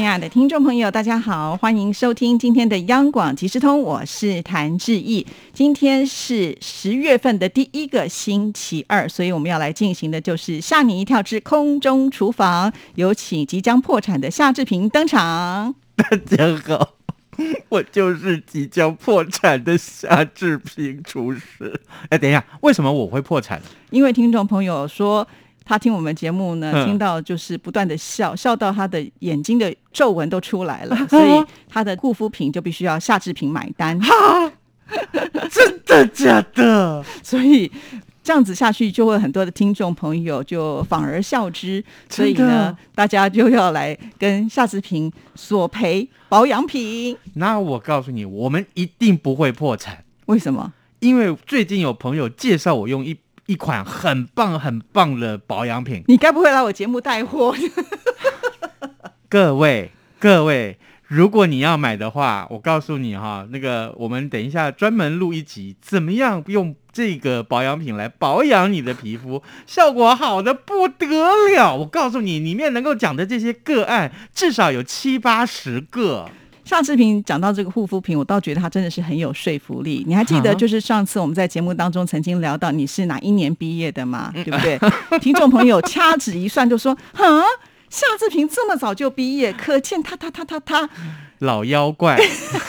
亲爱的听众朋友，大家好，欢迎收听今天的央广即时通，我是谭志毅。今天是十月份的第一个星期二，所以我们要来进行的就是吓你一跳之空中厨房，有请即将破产的夏志平登场。大家好，我就是即将破产的夏志平厨师。哎，等一下，为什么我会破产？因为听众朋友说。他听我们节目呢，嗯。听到就是不断的笑，笑到他的眼睛的皱纹都出来了，所以他的护肤品就必须要夏志平买单，真的假的？所以这样子下去，就会很多的听众朋友就反而笑之，所以呢，大家就要来跟夏志平索赔保养品，那我告诉你，我们一定不会破产，为什么？因为最近有朋友介绍我用一一款很棒很棒的保养品。你该不会来我节目带货？各位各位，如果你要买的话，我告诉你哈，那个我们等一下专门录一集，怎么样用这个保养品来保养你的皮肤，效果好的不得了。我告诉你，里面能够讲的这些个案，至少有七八十个。夏志平讲到这个护肤品，我倒觉得他真的是很有说服力。你还记得，啊就是上次我们在节目当中曾经聊到你是哪一年毕业的吗？对不对？听众朋友掐指一算就说：“哈，夏志平这么早就毕业，可见他他他他他。老妖怪，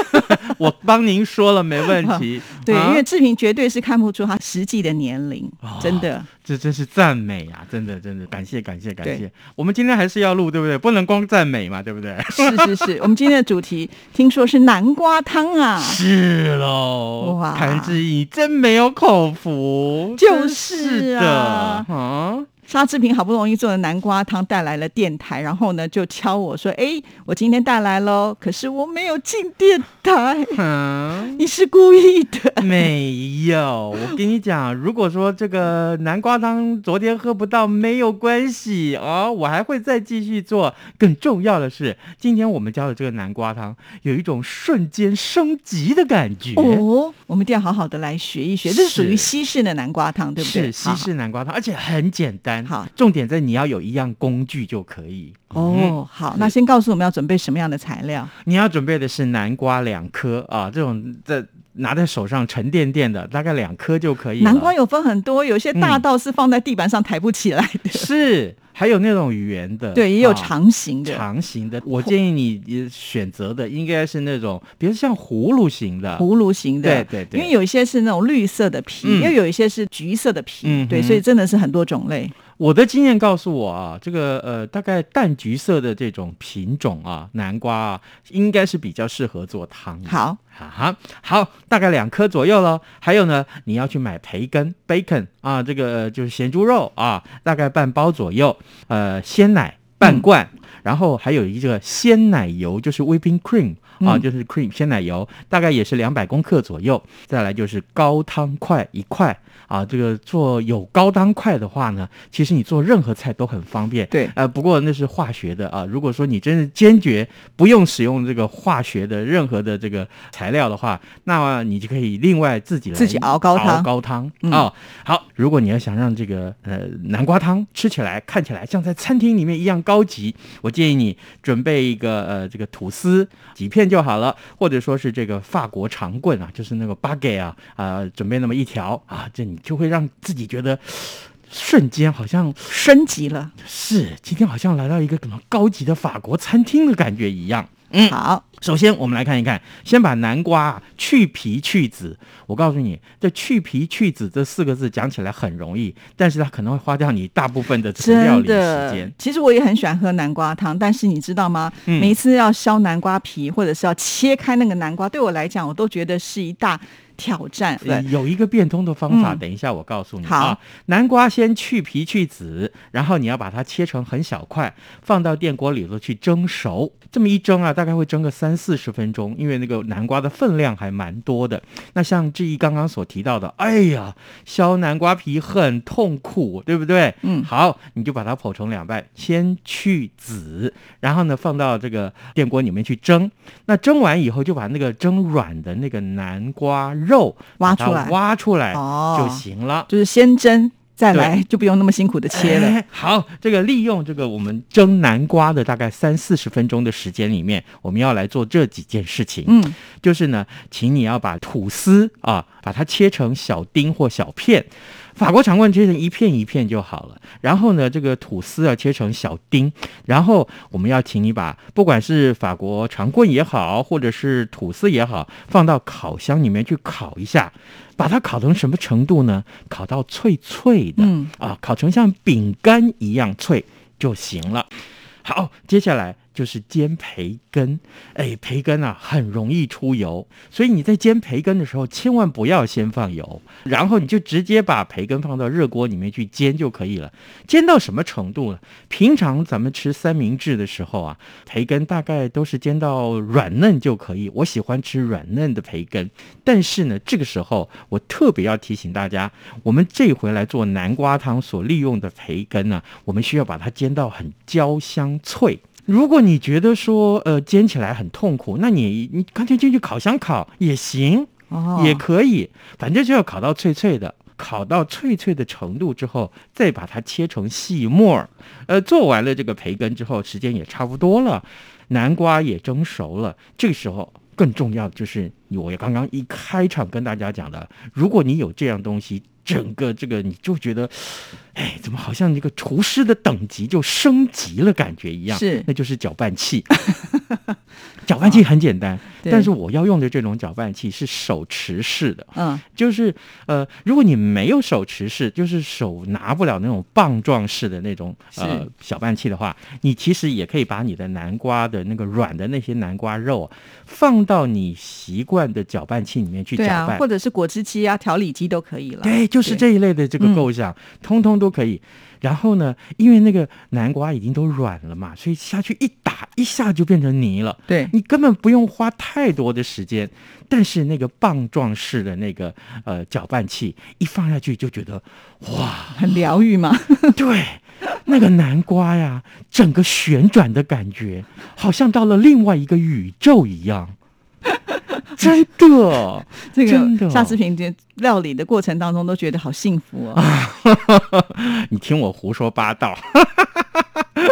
我帮您说了没问题。对，啊因为志平绝对是看不出他实际的年龄，哦真的。这真是赞美啊！真的真的，感谢感谢感谢。我们今天还是要录，对不对？不能光赞美嘛，对不对？是是是，我们今天的主题听说是南瓜汤啊，是喽，哇谭志毅真没有口福，就是真啊的啊，沙志平好不容易做的南瓜汤带来了电台，然后呢就敲我说：“哎，我今天带来喽，可是我没有进电台，嗯，你是故意的。没有。我跟你讲，如果说这个南瓜汤昨天喝不到没有关系哦、我还会再继续做。更重要的是，今天我们教的这个南瓜汤有一种瞬间升级的感觉。哦，我们一定要好好的来学一学，这是属于西式的南瓜汤，对不对？是西式南瓜汤，而且很简单。好重点在你要有一样工具就可以。好。哦，好，那先告诉我们要准备什么样的材料？你要准备的是南瓜两颗啊，这种在拿在手上沉甸甸的，大概两颗就可以。南瓜有分很多，有些大嗯到是放在地板上抬不起来的，是，还有那种圆的，对，也有啊长形的。长形的。我建议你呃选择的应该是那种，比如像葫芦形的。葫芦形的，对对对因为有一些是那种绿色的皮，嗯又有一些是橘色的皮，对，所以真的是很多种类。我的经验告诉我啊，这个呃大概淡橘色的这种品种啊，南瓜啊，应该是比较适合做汤。好，哈哈，好，大概两颗左右了。还有呢，你要去买培根 （bacon） 啊，这个呃就是咸猪肉啊，大概半包左右。呃，鲜奶半罐，然后还有一个鲜奶油，就是 whipping cream 啊，嗯就是 cream 鲜奶油，大概也是两百公克左右。再来就是高汤块一块。啊，这个做有高汤块的话呢，其实你做任何菜都很方便。对呃，不过那是化学的啊。如果说你真是坚决不用使用这个化学的任何的这个材料的话，那么你就可以另外自己来自己熬高汤熬高汤嗯哦。好，如果你要想让这个呃南瓜汤吃起来看起来像在餐厅里面一样高级，我建议你准备一个呃这个吐司几片就好了，或者说是这个法国长棍啊，就是那个 baguette 啊啊、准备那么一条啊，这你就会让自己觉得。瞬间好像升级了。是今天好像来到一个什么高级的法国餐厅的感觉一样。嗯，好，首先我们来看一看，先把南瓜啊去皮去籽。我告诉你，这去皮去籽这四个字讲起来很容易，但是它可能会花掉你大部分的这个料理时间。。其实我也很喜欢喝南瓜汤，但是你知道吗？嗯每一次要削南瓜皮或者是要切开那个南瓜，对我来讲，我都觉得是一大挑战。呃有一个变通的方法，嗯等一下我告诉你好啊。南瓜先去皮去籽，然后你要把它切成很小块，放到电锅里头去蒸熟。这么一蒸啊，大概会蒸个三四十分钟，因为那个南瓜的分量还蛮多的。那像志毅刚刚所提到的，哎呀，削南瓜皮很痛苦，对不对？嗯好，你就把它剖成两半，先去籽，然后呢放到这个电锅里面去蒸。那蒸完以后，就把那个蒸软的那个南瓜肉挖出来挖出来哦就行了。就是先蒸再来，就不用那么辛苦的切了。哎好，这个利用这个我们蒸南瓜的大概三四十分钟的时间里面，我们要来做这几件事情。嗯，就是呢，请你要把吐司啊，把它切成小丁或小片。法国长棍切成一片一片就好了，然后呢，这个吐司要切成小丁，然后我们要请你把不管是法国长棍也好，或者是吐司也好，放到烤箱里面去烤一下，把它烤成什么程度呢？烤到脆脆的，嗯啊，烤成像饼干一样脆就行了。好，接下来就是煎培根。哎，培根啊很容易出油，所以你在煎培根的时候，千万不要先放油，然后你就直接把培根放到热锅里面去煎就可以了。煎到什么程度呢？平常咱们吃三明治的时候啊，培根大概都是煎到软嫩就可以。我喜欢吃软嫩的培根，但是呢，这个时候我特别要提醒大家，我们这回来做南瓜汤所利用的培根呢、我们需要把它煎到很焦香脆。如果你觉得说呃煎起来很痛苦，那你你干脆进去烤箱烤也行，哦，也可以，反正就要烤到脆脆的。烤到脆脆的程度之后，再把它切成细末儿。呃，做完了这个培根之后，时间也差不多了，南瓜也蒸熟了。这个时候更重要就是，我刚刚一开场跟大家讲的，如果你有这样东西，整个这个你就觉得，哎，怎么好像这个厨师的等级就升级了感觉一样？是那就是搅拌器。搅拌器很简单，对但是我要用的这种搅拌器是手持式的。嗯就是呃，如果你没有手持式，就是手拿不了那种棒状式的那种呃是搅拌器的话，你其实也可以把你的南瓜的那个软的那些南瓜肉啊放到你习惯的搅拌器里面去搅拌。或者是果汁机啊、调理机都可以了。对，就是这一类的这个嗯构想，通通都可以。然后呢，因为那个南瓜已经都软了嘛，所以下去一打，一下就变成泥了。对，你根本不用花太多的时间，但是那个棒状式的那个呃搅拌器一放下去就觉得哇，很疗愈嘛。对，那个南瓜呀，整个旋转的感觉，好像到了另外一个宇宙一样，真的，这个夏志平这料理的过程当中都觉得好幸福哦。你听我胡说八道。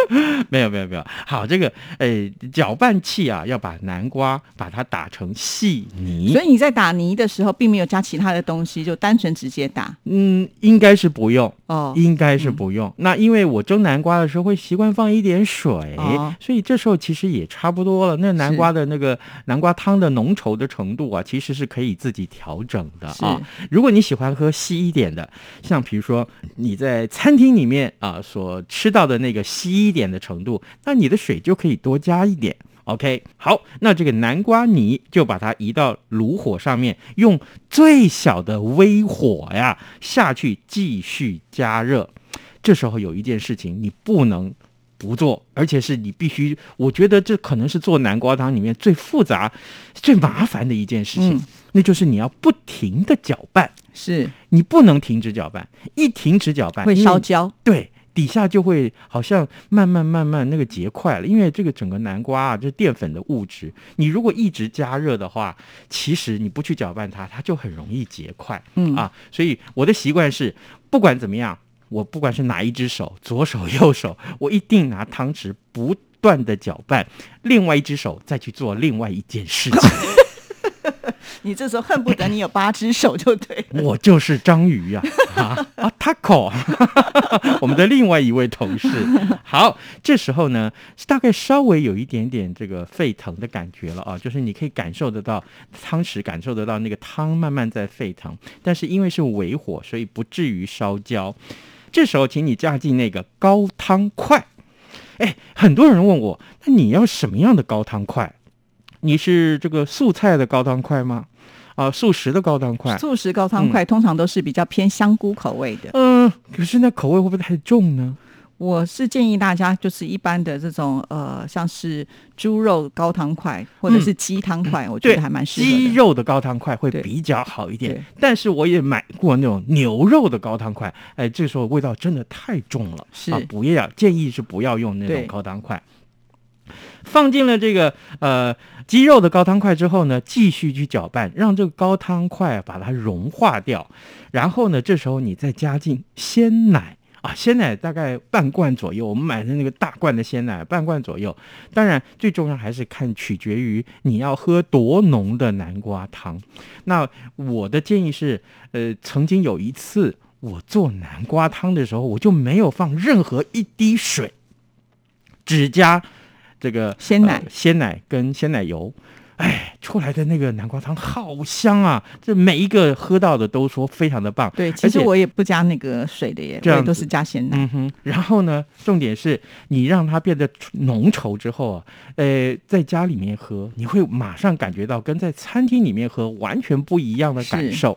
没有没有没有，好，这个呃搅拌器啊，要把南瓜把它打成细泥，所以你在打泥的时候，并没有加其他的东西，就单纯直接打嗯，应该是不用，哦。应该是不用。那因为我蒸南瓜的时候会习惯放一点水，哦所以这时候其实也差不多了。那南瓜的那个南瓜汤的浓稠的程度啊，其实是可以自己调整的啊。如果你喜欢喝稀一点的，像比如说你在餐厅里面啊所吃到的那个稀一点的程度，那你的水就可以多加一点。OK，好，那这个南瓜泥就把它移到炉火上面，用最小的微火呀下去继续加热。这时候有一件事情你不能不做，而且是你必须，我觉得这可能是做南瓜汤里面最复杂、最麻烦的一件事情，嗯那就是你要不停的搅拌，是你不能停止搅拌，一停止搅拌会烧焦。对，底下就会好像慢慢慢慢那个结块了，因为这个整个南瓜啊，这淀粉的物质，你如果一直加热的话，其实你不去搅拌它，它就很容易结块。嗯啊，所以我的习惯是，不管怎么样，我不管是哪一只手，左手右手，我一定拿汤匙不断的搅拌，另外一只手再去做另外一件事情。你这时候恨不得你有八只手就对。我就是章鱼呀、啊，啊 Taco，我们的另外一位同事。好，这时候呢，大概稍微有一点点这个沸腾的感觉了啊，就是你可以感受得到汤匙感受得到那个汤慢慢在沸腾，但是因为是微火，所以不至于烧焦。这时候，请你加进那个高汤块。哎，很多人问我，那你要什么样的高汤块？你是这个素菜的高汤块吗？啊素食的高汤块。素食高汤块通常都是比较偏香菇口味的。嗯，可是那口味会不会太重呢？我是建议大家就是一般的这种呃，像是猪肉高汤块或者是鸡汤块，我觉得还蛮适合的。鸡肉的高汤块会比较好一点，但是我也买过那种牛肉的高汤块，哎，这时候味道真的太重了，是啊，不要建议是不要用那种高汤块。放进了这个呃鸡肉的高汤块之后呢，继续去搅拌，让这个高汤块把它融化掉。然后呢，这时候你再加进鲜奶啊，鲜奶大概半罐左右，我们买的那个大罐的鲜奶半罐左右。当然，最重要还是看取决于你要喝多浓的南瓜汤。那我的建议是，呃，曾经有一次我做南瓜汤的时候，我就没有放任何一滴水，只加这个鲜奶呃鲜奶跟鲜奶油。哎，出来的那个南瓜汤好香啊！这每一个喝到的都说非常的棒。对，其实我也不加那个水的耶，这样我也都是加鲜奶。嗯哼，然后呢，重点是你让它变得浓稠之后啊，呃，在家里面喝，你会马上感觉到跟在餐厅里面喝完全不一样的感是受。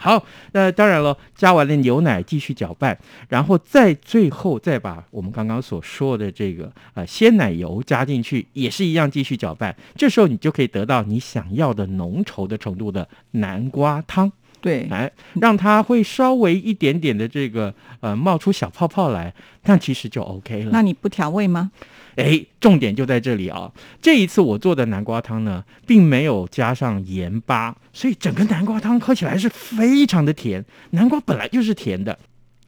好，那当然了，加完了牛奶继续搅拌，然后再最后再把我们刚刚所说的这个呃鲜奶油加进去，也是一样继续搅拌。这时候你就可以得到你想要的浓稠的程度的南瓜汤。对，哎，让它会稍微一点点的这个呃冒出小泡泡来，那其实就 OK 了。那你不调味吗？哎，重点就在这里啊！这一次我做的南瓜汤呢，并没有加上盐巴，所以整个南瓜汤喝起来是非常的甜。南瓜本来就是甜的。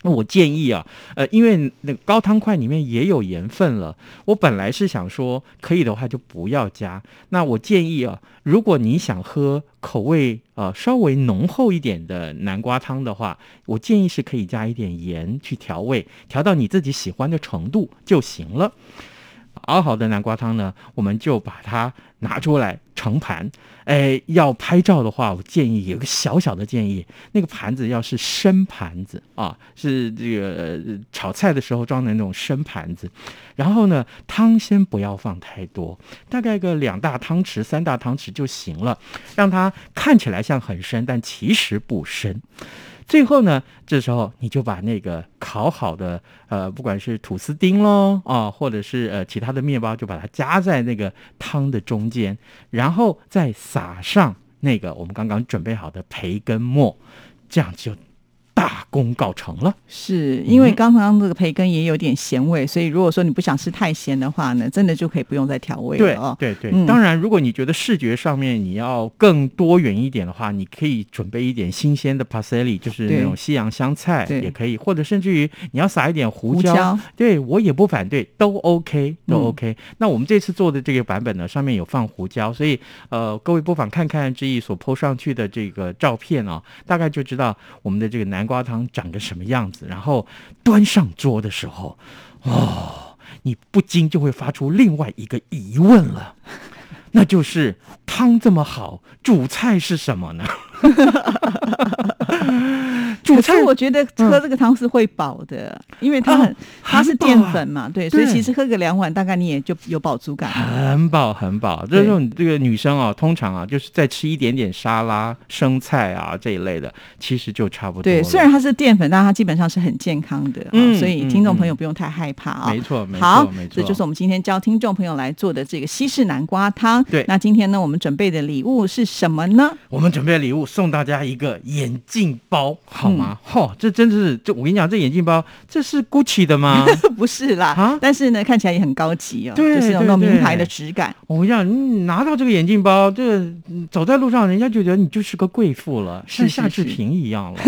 那我建议啊，呃，因为那高汤块里面也有盐分了，我本来是想说可以的话就不要加。那我建议啊，如果你想喝口味呃稍微浓厚一点的南瓜汤的话，我建议是可以加一点盐去调味，调到你自己喜欢的程度就行了。熬好的南瓜汤呢，我们就把它拿出来盛盘。哎，要拍照的话，我建议有个小小的建议，那个盘子要是深盘子啊，是这个炒菜的时候装的那种深盘子。然后呢，汤先不要放太多，大概个两大汤匙、三大汤匙就行了，让它看起来像很深，但其实不深。最后呢，这时候你就把那个烤好的呃，不管是吐司丁喽啊，或者是呃其他的面包，就把它夹在那个汤的中间，然后再撒上那个我们刚刚准备好的培根末，这样就大功告成了。是因为嗯刚刚这个培根也有点咸味，所以如果说你不想吃太咸的话呢，真的就可以不用再调味对了哦。对对，嗯。当然，如果你觉得视觉上面你要更多元一点的话，你可以准备一点新鲜的 parsley，就是那种西洋香菜，对。也可以，或者甚至于你要撒一点胡椒，胡椒。对我也不反对，都 OK，都嗯 OK。那我们这次做的这个版本呢，上面有放胡椒，所以呃，各位不妨看看志毅所 PO 上去的这个照片哦，大概就知道我们的这个南瓜汤长个什么样子。然后端上桌的时候，哦，你不禁就会发出另外一个疑问了。那就是汤这么好，主菜是什么呢？主菜可是我觉得喝这个汤是会饱的，因为它很、哦它是淀粉嘛，对，所以其实喝个两碗，大概你也就有饱足感了。很饱很饱，这种这个女生啊，通常啊，就是再吃一点点沙拉、生菜啊这一类的，其实就差不多对，虽然它是淀粉，但它基本上是很健康的，哦嗯所以听众朋友不用太害怕啊、没错，没好错，没，错，这就是我们今天教听众朋友来做的这个西式南瓜汤。对。那今天呢，我们准备的礼物是什么呢？我们准备的礼物送大家一个眼镜包，好嚯、这真的是，这我跟你讲，这眼镜包这是 GUCCI 的吗？不是啦，啊但是呢，看起来也很高级哦，对就是有那种名牌的质感。我跟你讲，你拿到这个眼镜包，这嗯走在路上，人家就觉得你就是个贵妇了，是夏志平一样了。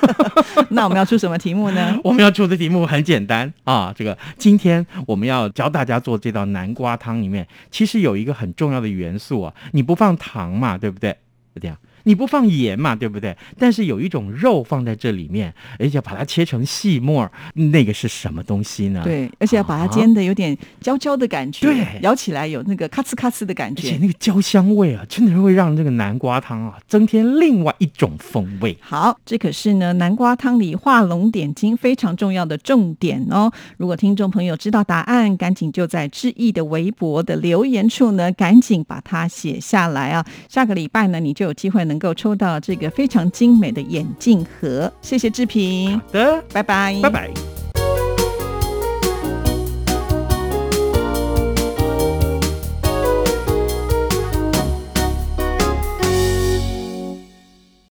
那我们要出什么题目呢？我们要出的题目很简单啊，这个今天我们要教大家做这道南瓜汤里面，其实有一个很重要的元素啊，你不放糖嘛，对不对？这样。你不放盐嘛，对不对？但是有一种肉放在这里面，而且把它切成细末，那个是什么东西呢？，对，而且要把它煎的有点焦焦的感觉，对咬起来有那个咔哧咔哧的感觉而且。那个焦香味啊，真的是会让这个南瓜汤啊增添另外一种风味。好，这可是呢南瓜汤里画龙点睛非常重要的重点哦。如果听众朋友知道答案，赶紧就在志毅的微博的留言处呢，赶紧把它写下来啊。下个礼拜呢，你就有机会能能够抽到这个非常精美的眼镜盒。谢谢志平，好的，拜拜，拜拜。